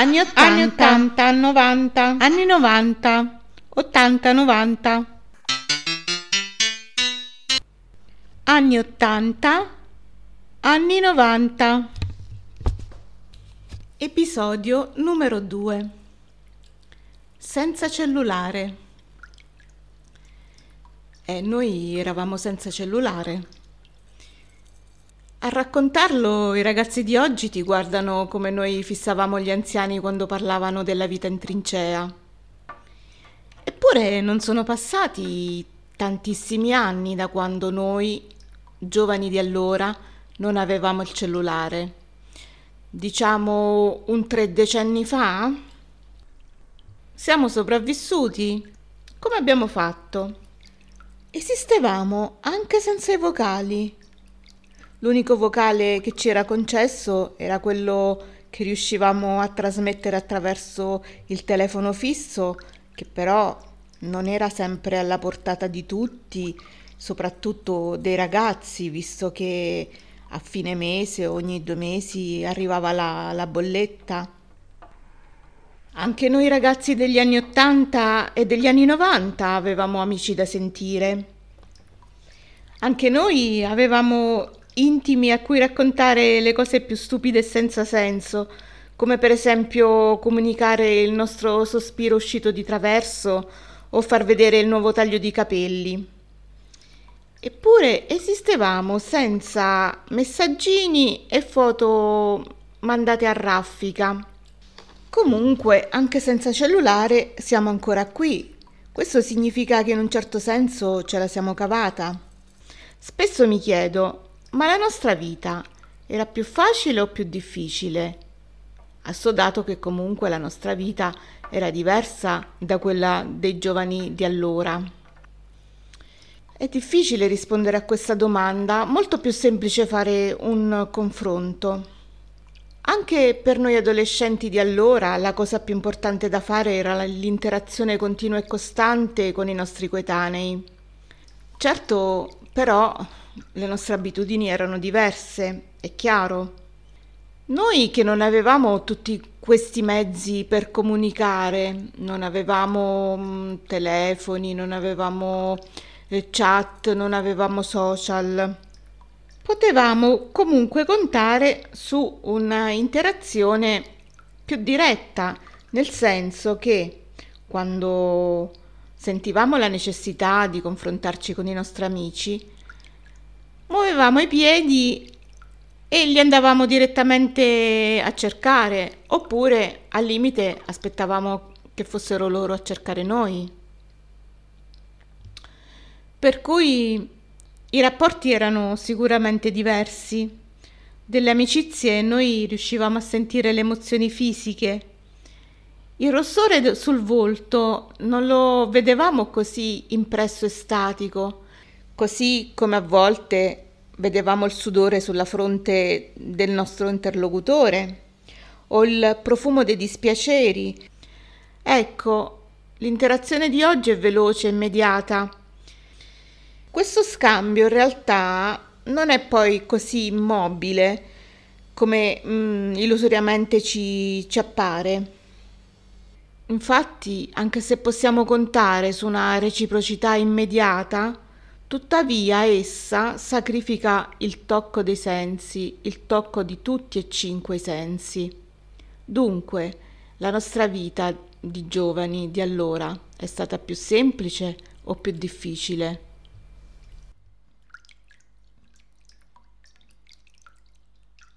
Anni 80, Anni 80, 90, anni 90, 80, 90. anni 80, anni 90. Episodio numero 2. Senza cellulare. E noi eravamo senza cellulare. Raccontarlo i ragazzi di oggi ti guardano come noi fissavamo gli anziani quando parlavano della vita in trincea. Eppure non sono passati tantissimi anni da quando noi, giovani di allora, non avevamo il cellulare. Diciamo un tre decenni fa? Siamo sopravvissuti? Come abbiamo fatto? Esistevamo anche senza i vocali. L'unico vocale che ci era concesso era quello che riuscivamo a trasmettere attraverso il telefono fisso, che però non era sempre alla portata di tutti, soprattutto dei ragazzi, visto che a fine mese, ogni due mesi, arrivava la, la bolletta. Anche noi ragazzi degli anni 80 e degli anni 90 avevamo amici da sentire. Anche noi avevamo intimi a cui raccontare le cose più stupide e senza senso, come per esempio comunicare il nostro sospiro uscito di traverso o far vedere il nuovo taglio di capelli. Eppure esistevamo senza messaggini e foto mandate a raffica. Comunque, anche senza cellulare, siamo ancora qui. Questo significa che in un certo senso ce la siamo cavata. Spesso mi chiedo, ma la nostra vita era più facile o più difficile? Assodato che comunque la nostra vita era diversa da quella dei giovani di allora. È difficile rispondere a questa domanda, molto più semplice fare un confronto. Anche per noi adolescenti di allora la cosa più importante da fare era l'interazione continua e costante con i nostri coetanei. Certo, però, le nostre abitudini erano diverse, è chiaro. Noi che non avevamo tutti questi mezzi per comunicare, non avevamo mm, telefoni, non avevamo eh, chat, non avevamo social, potevamo comunque contare su una interazione più diretta, nel senso che quando sentivamo la necessità di confrontarci con i nostri amici, muovevamo i piedi e li andavamo direttamente a cercare, oppure al limite aspettavamo che fossero loro a cercare noi. Per cui i rapporti erano sicuramente diversi. Delle amicizie noi riuscivamo a sentire le emozioni fisiche. Il rossore sul volto non lo vedevamo così impresso e statico, così come a volte vedevamo il sudore sulla fronte del nostro interlocutore o il profumo dei dispiaceri. Ecco, l'interazione di oggi è veloce e immediata. Questo scambio in realtà non è poi così immobile come mm, illusoriamente ci, ci appare. Infatti, anche se possiamo contare su una reciprocità immediata, tuttavia essa sacrifica il tocco dei sensi, il tocco di tutti e cinque i sensi. Dunque, la nostra vita di giovani di allora è stata più semplice o più difficile?